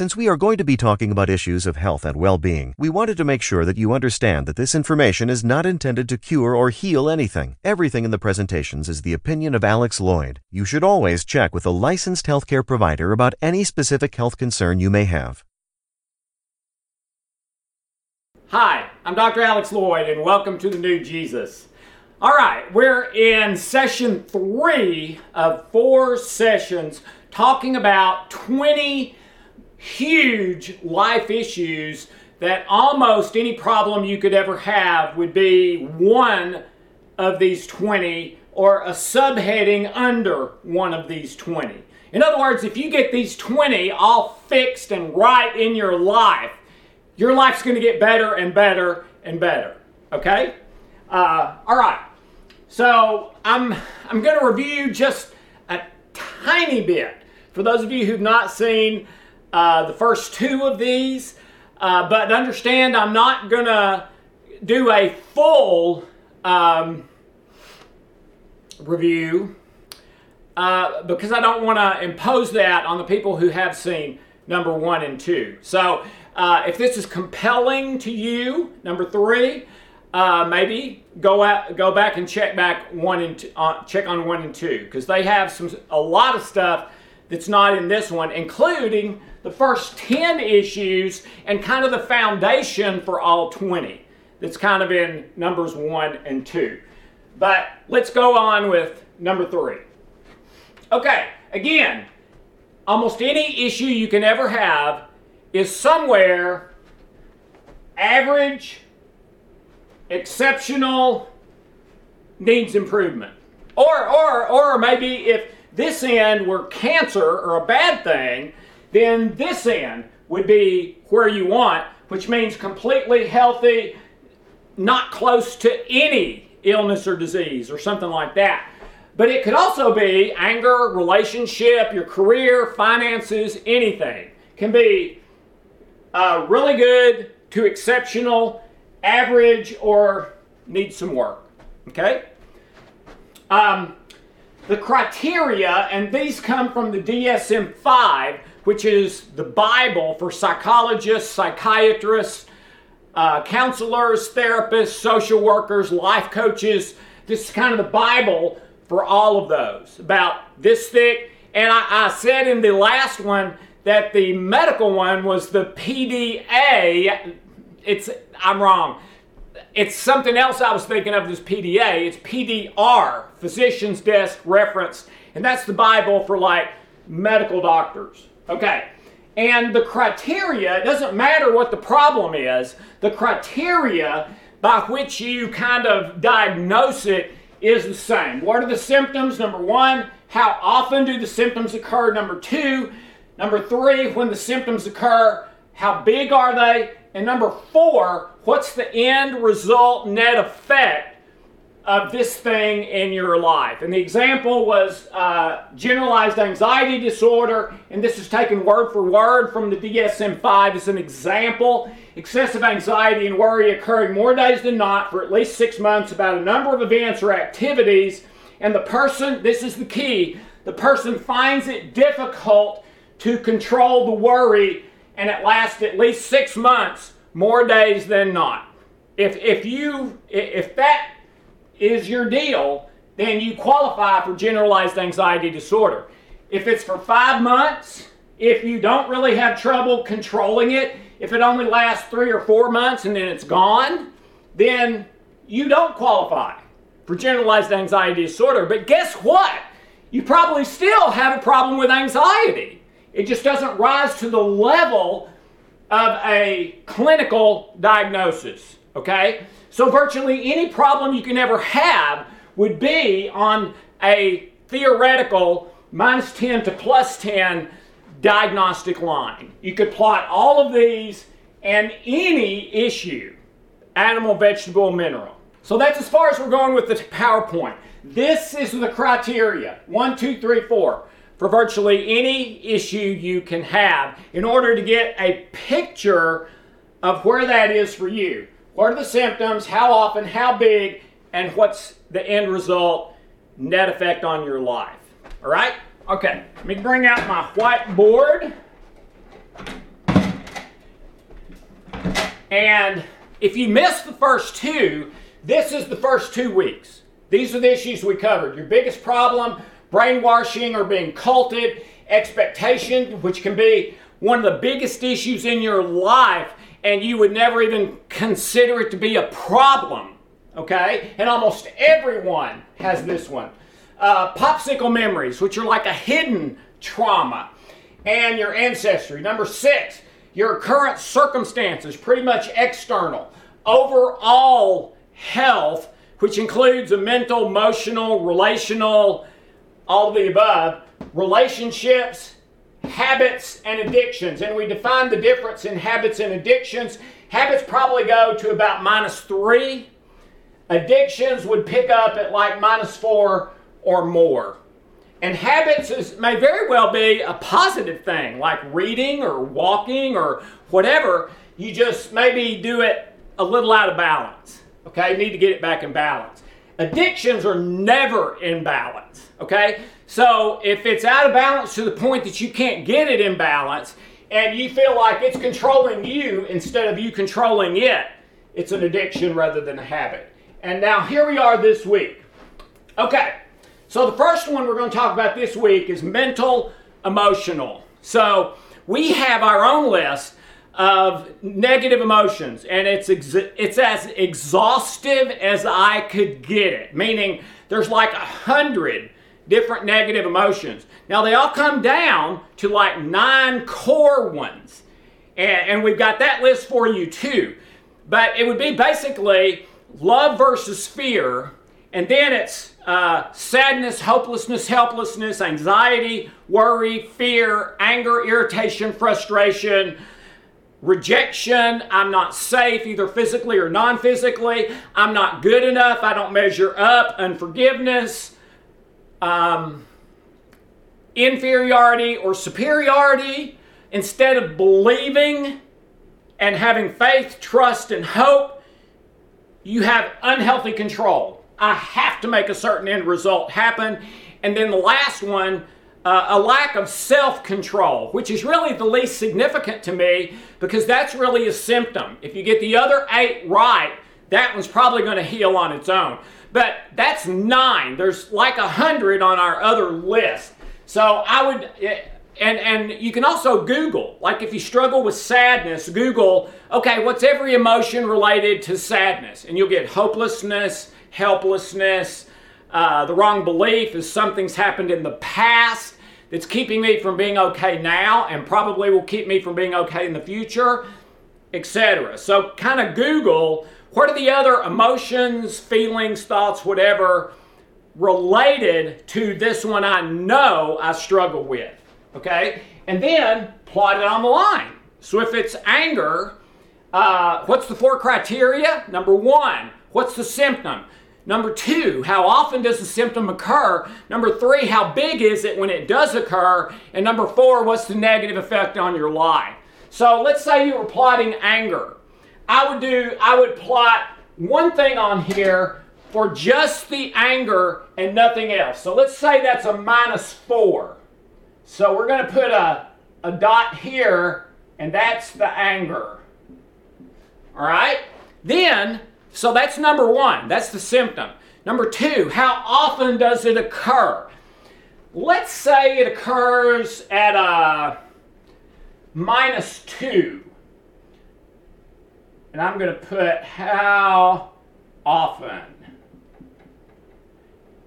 Since we are going to be talking about issues of health and well being, we wanted to make sure that you understand that this information is not intended to cure or heal anything. Everything in the presentations is the opinion of Alex Loyd. You should always check with a licensed healthcare provider about any specific health concern you may have. Hi, I'm Dr. Alex Loyd and welcome to the New Jesus. All right, we're in session three of four sessions talking about 20 huge life issues that almost any problem you could ever have would be one of these 20 or a subheading under one of these 20. In other words, if you get these 20 all fixed and right in your life, your life's going to get better and better and better. Okay? Uh, all right. So I'm I'm going to review just a tiny bit for those of you who've not seen uh, the first two of these. Uh, but understand, I'm not going to do a full um, review uh, because I don't want to impose that on the people who have seen number one and two. So uh, if this is compelling to you, number three, uh, maybe go out, go back and check back one and uh, check on one and two because they have some a lot of stuff that's not in this one, including the first 10 issues and kind of the foundation for all 20. That's kind of in numbers 1 and 2. But let's go on with number 3. Okay, again, almost any issue you can ever have is somewhere average, exceptional, needs improvement. Or, or, or maybe if this end were cancer or a bad thing, then this end would be where you want, which means completely healthy, not close to any illness or disease or something like that. But it could also be anger, relationship, your career, finances, anything. Can be uh, really good to exceptional, average, or needs some work. Okay? Um, the criteria, and these come from the DSM 5, which is the Bible for psychologists, psychiatrists, uh, counselors, therapists, social workers, life coaches. This is kind of the Bible for all of those, about this thick. And I, I said in the last one that the medical one was the PDA. It's I'm wrong it's something else I was thinking of this PDA. It's PDR, Physician's Desk Reference, and that's the Bible for like medical doctors. Okay. And the criteria, it doesn't matter what the problem is, the criteria by which you kind of diagnose it is the same. What are the symptoms? Number one, how often do the symptoms occur? Number two, number three, when the symptoms occur, how big are they? And number four, what's the end result net effect of this thing in your life? And the example was uh, generalized anxiety disorder, and this is taken word for word from the DSM 5 as an example. Excessive anxiety and worry occurring more days than not for at least six months about a number of events or activities. And the person, this is the key, the person finds it difficult to control the worry, and it lasts at least six months, more days than not. If, if you if that is your deal, then you qualify for generalized anxiety disorder. If it's for five months, if you don't really have trouble controlling it, if it only lasts three or four months and then it's gone, then you don't qualify for generalized anxiety disorder. But guess what? You probably still have a problem with anxiety. It just doesn't rise to the level of a clinical diagnosis. Okay? So, virtually any problem you can ever have would be on a theoretical minus 10 to plus 10 diagnostic line. You could plot all of these and any issue animal, vegetable, mineral. So that's as far as we're going with the PowerPoint. This is the criteria one, two, three, four for virtually any issue you can have in order to get a picture of where that is for you. What are the symptoms, how often, how big, and what's the end result, net effect on your life. All right? Okay, let me bring out my whiteboard. And if you missed the first two, this is the first two weeks. These are the issues we covered. Your biggest problem, brainwashing or being culted, expectation, which can be one of the biggest issues in your life, and you would never even consider it to be a problem. Okay? And almost everyone has this one. Uh, popsicle memories, which are like a hidden trauma, and your ancestry. Number six, your current circumstances, pretty much external. Overall health, which includes a mental, emotional, relational, all of the above, relationships, habits, and addictions. And we define the difference in habits and addictions. Habits probably go to about minus three. Addictions would pick up at like minus four or more. And habits is, may very well be a positive thing, like reading or walking or whatever. You just maybe do it a little out of balance. Okay, you need to get it back in balance. Addictions are never in balance. Okay, so if it's out of balance to the point that you can't get it in balance and you feel like it's controlling you instead of you controlling it, it's an addiction rather than a habit. And now here we are this week. Okay, so the first one we're going to talk about this week is mental emotional. So we have our own list of negative emotions, and it's ex- it's as exhaustive as I could get it. Meaning, there's like a hundred different negative emotions. Now they all come down to like nine core ones, and, and we've got that list for you too. But it would be basically love versus fear, and then it's uh, sadness, hopelessness, helplessness, anxiety, worry, fear, anger, irritation, frustration, rejection. I'm not safe, either physically or non physically. I'm not good enough. I don't measure up. Unforgiveness, um, inferiority, or superiority. Instead of believing and having faith, trust, and hope, you have unhealthy control. I have to make a certain end result happen. And then the last one, uh, a lack of self control, which is really the least significant to me because that's really a symptom. If you get the other eight right, that one's probably going to heal on its own. But that's nine. There's like a hundred on our other list. So I would, eh, and and you can also Google. Like if you struggle with sadness, Google. Okay, what's every emotion related to sadness? And you'll get hopelessness, helplessness. Uh, the wrong belief is something's happened in the past that's keeping me from being okay now and probably will keep me from being okay in the future, etc. So, kind of Google what are the other emotions, feelings, thoughts, whatever related to this one I know I struggle with. Okay? And then plot it on the line. So, if it's anger, uh, what's the four criteria? Number one, what's the symptom? Number two, how often does the symptom occur? Number three, how big is it when it does occur? And number four, what's the negative effect on your life? So let's say you were plotting anger. I would do, I would plot one thing on here for just the anger and nothing else. So let's say that's a minus four. So we're going to put a a dot here, and that's the anger. All right? Then, so that's number one. That's the symptom. Number two, how often does it occur? Let's say it occurs at a minus two. And I'm going to put how often.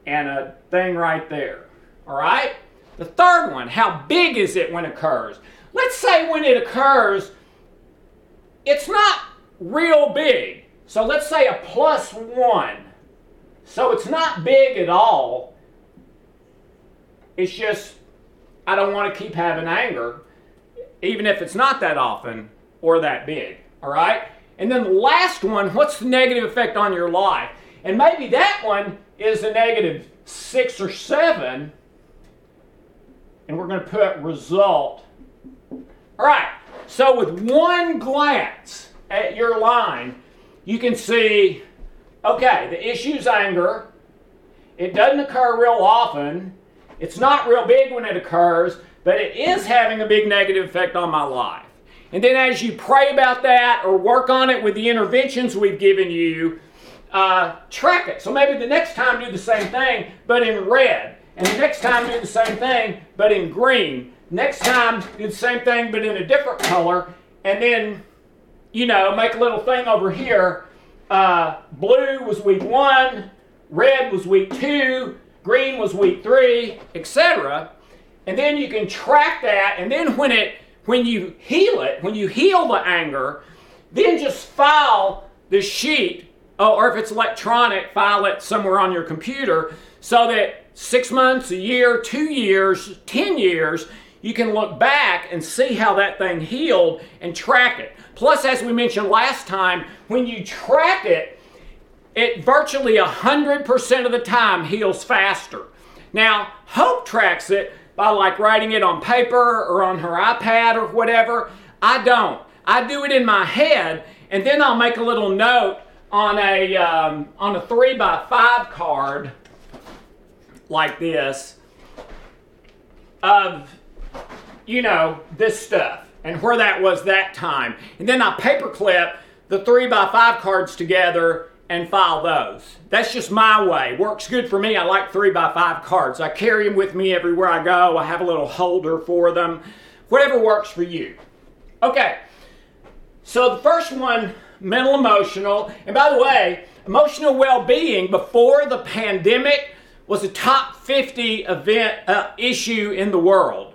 And a thing right there. All right? The third one, how big is it when it occurs? Let's say when it occurs, it's not real big. So let's say a plus one. So it's not big at all. It's just, I don't want to keep having anger, even if it's not that often or that big. All right? And then the last one, what's the negative effect on your life? And maybe that one is a negative six or seven. And we're going to put result. All right, so with one glance at your line, you can see okay, the issue's anger. It doesn't occur real often. It's not real big when it occurs, but it is having a big negative effect on my life. And then as you pray about that or work on it with the interventions we've given you, uh, track it. So maybe the next time do the same thing, but in red. And the next time do the same thing, but in green. Next time do the same thing, but in a different color. And then, you know, make a little thing over here. Uh, blue was week one, red was week two, green was week three, etc. And then you can track that. And then when it when you heal it, when you heal the anger, then just file the sheet, oh, or if it's electronic, file it somewhere on your computer so that six months, a year, two years, 10 years, you can look back and see how that thing healed and track it. Plus, as we mentioned last time, when you track it, it virtually 100% of the time heals faster. Now, Hope tracks it by like writing it on paper or on her iPad or whatever. I don't. I do it in my head, and then I'll make a little note on a um, on a three by five card like this of you know this stuff and where that was that time, and then I paperclip the three by five cards together and file those. That's just my way. Works good for me. I like three by five cards. I carry them with me everywhere I go. I have a little holder for them. Whatever works for you. Okay, so the first one, mental emotional. And by the way, emotional well being before the pandemic was a top 50 event uh, issue in the world.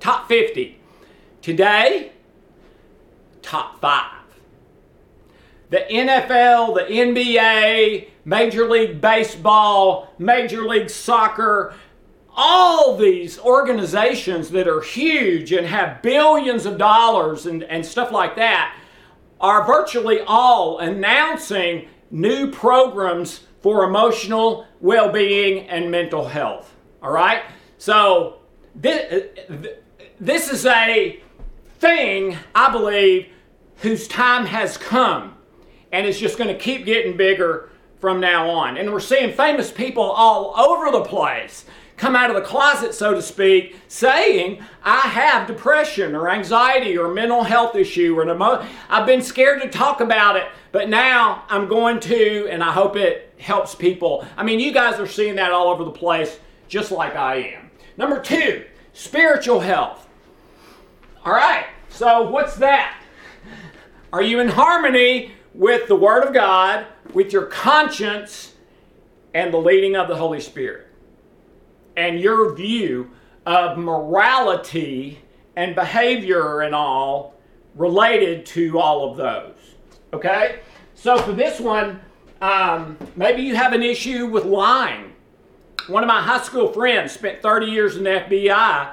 Top 50. Today, top five the NFL, the NBA, Major League Baseball, Major League Soccer, all these organizations that are huge and have billions of dollars and, and stuff like that are virtually all announcing new programs for emotional well being and mental health. All right? So, this, this is a thing, I believe, whose time has come and it's just going to keep getting bigger from now on. And we're seeing famous people all over the place come out of the closet, so to speak, saying, I have depression or anxiety or mental health issue or an emo- I've been scared to talk about it, but now I'm going to, and I hope it helps people. I mean, you guys are seeing that all over the place, just like I am. Number two, spiritual health. All right, so what's that? Are you in harmony with the Word of God, with your conscience, and the leading of the Holy Spirit. And your view of morality and behavior and all related to all of those. Okay? So for this one, um, maybe you have an issue with lying. One of my high school friends spent 30 years in the FBI,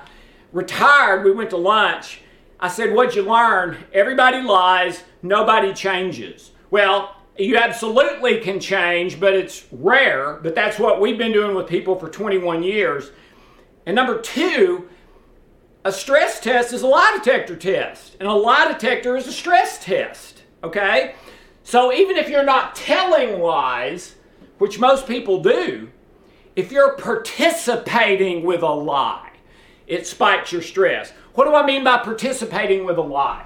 retired. We went to lunch. I said, What'd you learn? Everybody lies, nobody changes. Well, you absolutely can change, but it's rare. But that's what we've been doing with people for 21 years. And number two, a stress test is a lie detector test, and a lie detector is a stress test. Okay? So even if you're not telling lies, which most people do, if you're participating with a lie, it spikes your stress. What do I mean by participating with a lie?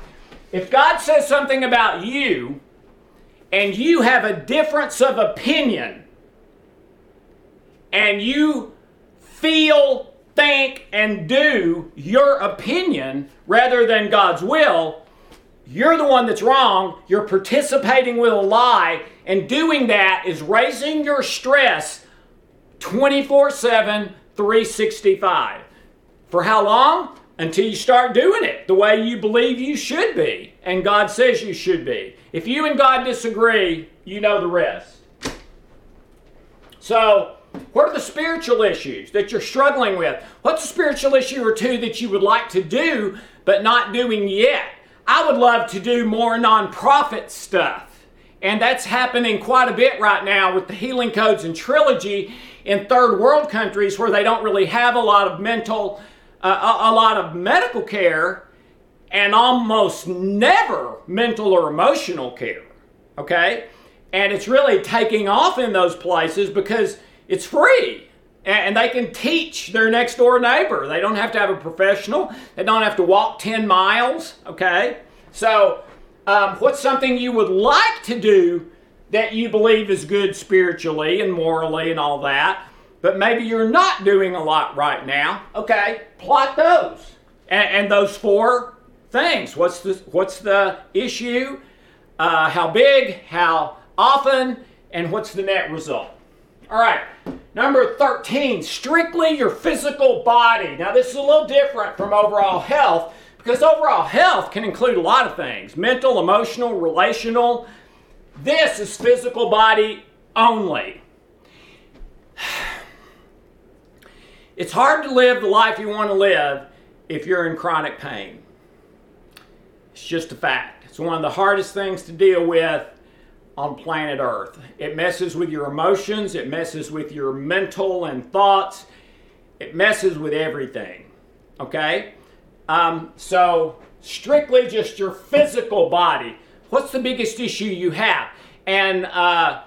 If God says something about you and you have a difference of opinion and you feel, think, and do your opinion rather than God's will, you're the one that's wrong. You're participating with a lie, and doing that is raising your stress 24 7, 365. For how long? Until you start doing it the way you believe you should be, and God says you should be. If you and God disagree, you know the rest. So, what are the spiritual issues that you're struggling with? What's a spiritual issue or two that you would like to do but not doing yet? I would love to do more nonprofit stuff. And that's happening quite a bit right now with the Healing Codes and Trilogy in third world countries where they don't really have a lot of mental, a, a lot of medical care and almost never mental or emotional care. Okay? And it's really taking off in those places because it's free. And they can teach their next door neighbor. They don't have to have a professional. They don't have to walk 10 miles. Okay? So, um, what's something you would like to do that you believe is good spiritually and morally and all that, but maybe you're not doing a lot right now? Okay, plot those. And, and those four things. What's the, what's the issue? Uh, how big? How often? And what's the net result? All right, number 13, strictly your physical body. Now, this is a little different from overall health because overall health can include a lot of things mental, emotional, relational. This is physical body only. It's hard to live the life you want to live if you're in chronic pain. It's just a fact. It's one of the hardest things to deal with on planet Earth. It messes with your emotions, it messes with your mental and thoughts, it messes with everything. Okay? Um, so, strictly just your physical body. What's the biggest issue you have? And uh,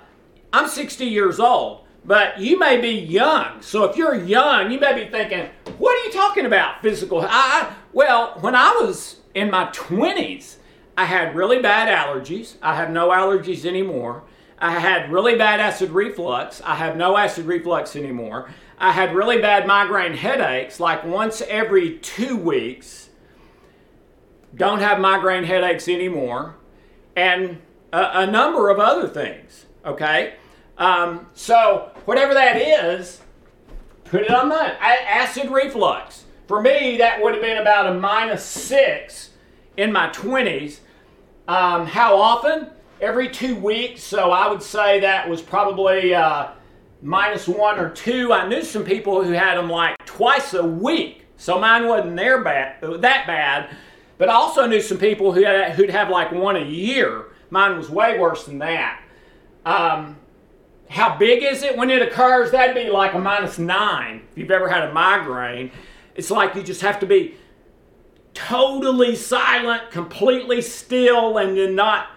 I'm 60 years old, but you may be young. So, if you're young, you may be thinking, what are you talking about, physical? I, well, when I was in my 20s, I had really bad allergies. I have no allergies anymore. I had really bad acid reflux. I have no acid reflux anymore. I had really bad migraine headaches, like once every two weeks. Don't have migraine headaches anymore. And a, a number of other things, okay? Um, so, whatever that is, put it on the acid reflux. For me, that would have been about a minus six in my 20s. Um, how often? Every two weeks. So I would say that was probably uh, minus one or two. I knew some people who had them like twice a week. So mine wasn't there bad, that bad. But I also knew some people who had, who'd have like one a year. Mine was way worse than that. Um, how big is it when it occurs? That'd be like a minus nine. If you've ever had a migraine, it's like you just have to be totally silent, completely still, and then not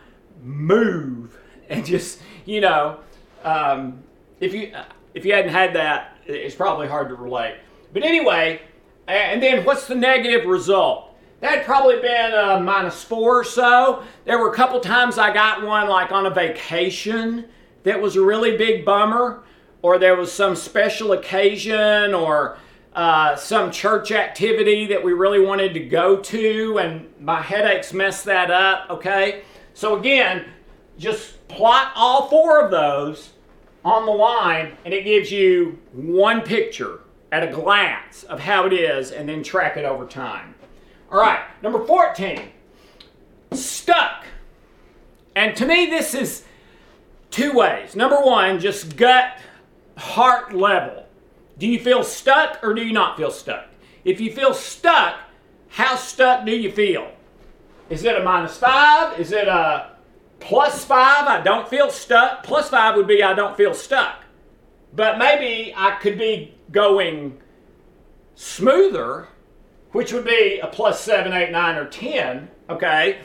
move. And just, you know, um, if you if you hadn't had that, it's probably hard to relate. But anyway, and then what's the negative result? That'd probably been a minus four or so. There were a couple times I got one like on a vacation that was a really big bummer, or there was some special occasion, or uh, some church activity that we really wanted to go to, and my headaches messed that up, okay? So, again, just plot all four of those on the line, and it gives you one picture at a glance of how it is, and then track it over time. All right, number 14, stuck. And to me, this is two ways. Number one, just gut, heart level. Do you feel stuck or do you not feel stuck? If you feel stuck, how stuck do you feel? Is it a minus five? Is it a plus five? I don't feel stuck. Plus five would be I don't feel stuck. But maybe I could be going smoother, which would be a plus seven, eight, nine, or ten. Okay.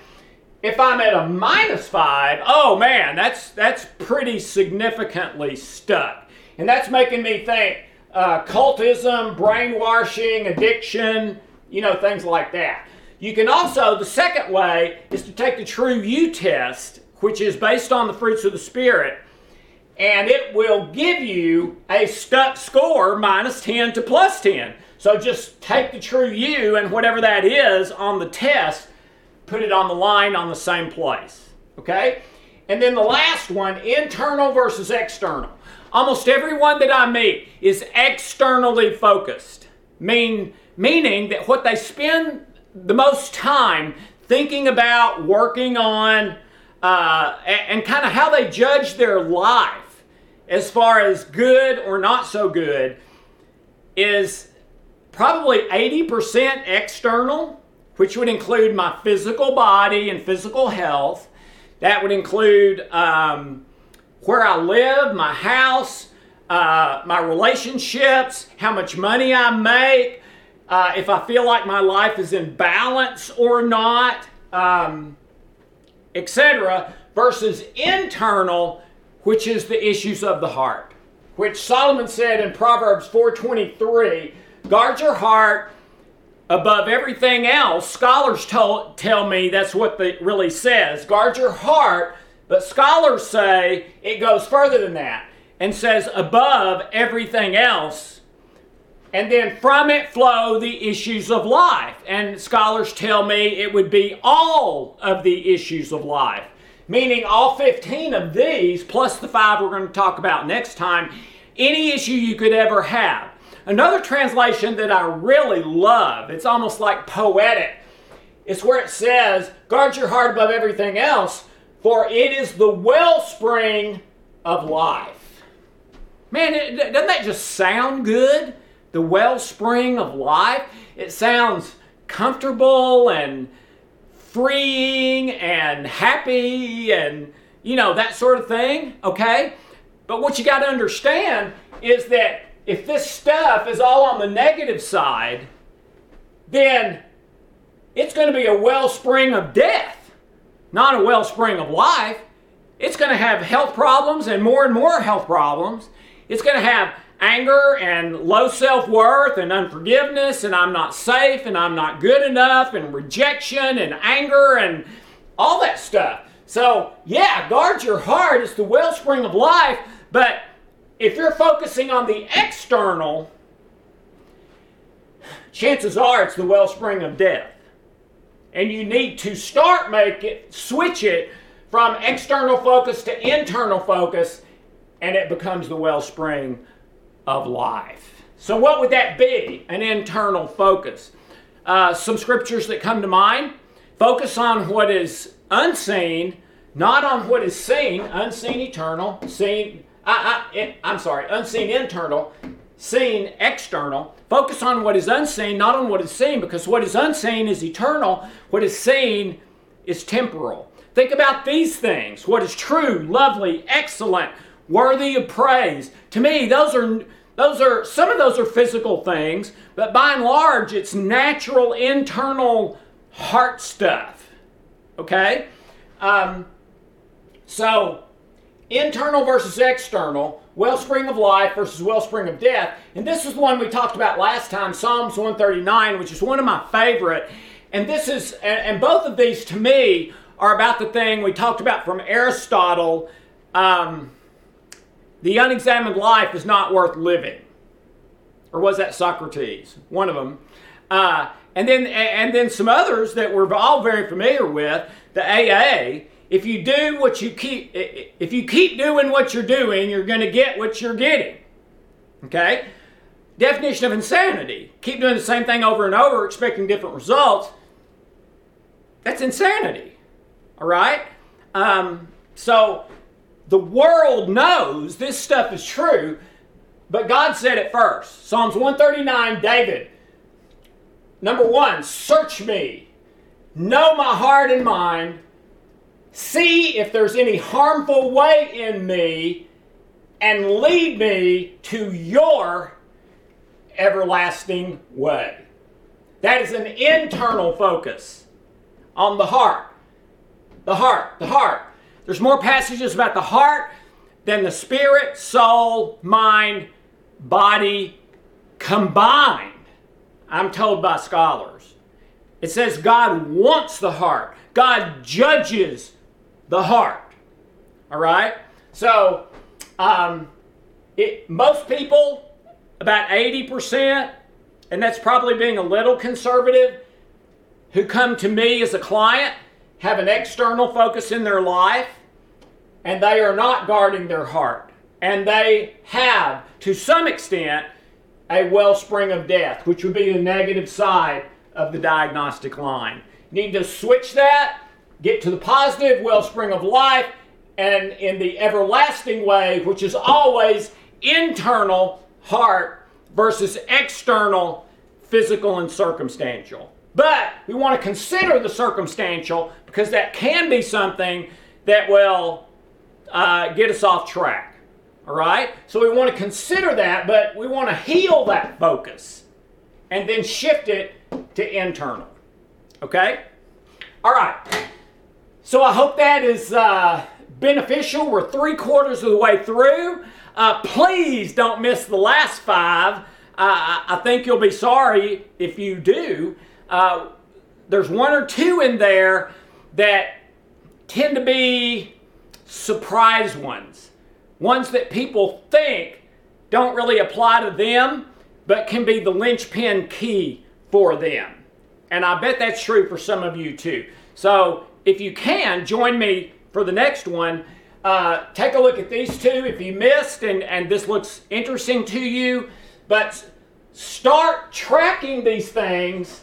If I'm at a minus five, oh man, that's that's pretty significantly stuck. And that's making me think, uh, cultism, brainwashing, addiction, you know, things like that. You can also, the second way is to take the True You test, which is based on the fruits of the Spirit, and it will give you a stuck score minus 10 to plus 10. So just take the True You and whatever that is on the test, put it on the line on the same place. Okay? And then the last one internal versus external. Almost everyone that I meet is externally focused, mean, meaning that what they spend the most time thinking about, working on, uh, and, and kind of how they judge their life as far as good or not so good is probably 80% external, which would include my physical body and physical health. That would include um, where I live, my house, uh, my relationships, how much money I make, uh, if I feel like my life is in balance or not, um, etc., versus internal, which is the issues of the heart, which Solomon said in Proverbs 4:23, "Guard your heart above everything else." Scholars told, tell me that's what it really says. Guard your heart, but scholars say it goes further than that and says above everything else and then from it flow the issues of life. And scholars tell me it would be all of the issues of life, meaning all 15 of these, plus the five we're going to talk about next time, any issue you could ever have. Another translation that I really love, it's almost like poetic, it's where it says, Guard your heart above everything else, for it is the wellspring of life. Man, doesn't that just sound good? the wellspring of life. It sounds comfortable and freeing and happy and, you know, that sort of thing, okay? But what you got to understand is that if this stuff is all on the negative side, then it's going to be a wellspring of death, not a wellspring of life. It's going to have health problems and more and more health problems. It's going to have anger and low self worth and unforgiveness, and I'm not safe and I'm not good enough, and rejection and anger and all that stuff. So, yeah, guard your heart. It's the wellspring of life. But if you're focusing on the external, chances are it's the wellspring of death. And you need to start make it, switch it from external focus to internal focus, and it becomes the wellspring of life. So, what would that be? An internal focus. Uh, some scriptures that come to mind focus on what is unseen, not on what is seen, unseen eternal, seen, I, I, I'm sorry, unseen internal, seen external. Focus on what is unseen, not on what is seen, because what is unseen is eternal, what is seen is temporal. Think about these things what is true, lovely, excellent, worthy of praise. To me, those are those are some of those are physical things, but by and large, it's natural internal heart stuff. Okay, um, so internal versus external, wellspring of life versus wellspring of death, and this is one we talked about last time, Psalms 139, which is one of my favorite. And this is, and both of these to me are about the thing we talked about from Aristotle. Um, the unexamined life is not worth living. Or was that Socrates? One of them. Uh, and then and then some others that we're all very familiar with, the AA. If you do what you keep, if you keep doing what you're doing, you're going to get what you're getting. Okay. Definition of insanity: keep doing the same thing over and over, expecting different results. That's insanity. All right. Um, so the world knows this stuff is true, but God said it first. Psalms 139, David. Number one, search me, know my heart and mind, see if there's any harmful way in me, and lead me to your everlasting way. That is an internal focus on the heart. The heart, the heart. There's more passages about the heart than the spirit, soul, mind, body, combined, I'm told by scholars, it says God wants the heart, God judges the heart. All right? So, um, it, most people, about 80%, and that's probably being a little conservative, who come to me as a client have an external focus in their life and they are not guarding their heart. And they have, to some extent, a wellspring of death, which would be the negative side of the diagnostic line. Need to switch that, get to the positive wellspring of life, and in the everlasting way, which is always internal heart versus external physical and circumstantial. But we want to consider the circumstantial because that can be something that will uh, get us off track. All right? So we want to consider that, but we want to heal that focus and then shift it to internal. Okay? All right. So I hope that is uh, beneficial. We're three quarters of the way through. Uh, please don't miss the last five. Uh, I think you'll be sorry if you do. Uh, there's one or two in there that tend to be surprise ones, ones that people think don't really apply to them, but can be the linchpin key for them. And I bet that's true for some of you too. So if you can, join me for the next one. Uh, take a look at these two if you missed and, and this looks interesting to you. But start tracking these things,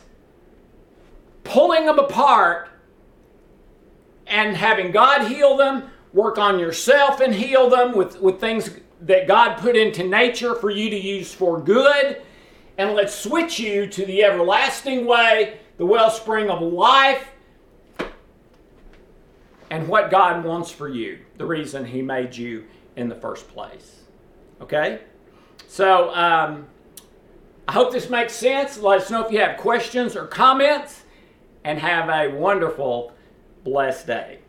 pulling them apart, and having God heal them. Work on yourself and heal them with, with things that God put into nature for you to use for good. And let's switch you to the everlasting way, the wellspring of life and what God wants for you, the reason He made you in the first place. Okay? So, um, I hope this makes sense. Let us know if you have questions or comments, and have a wonderful, blessed day.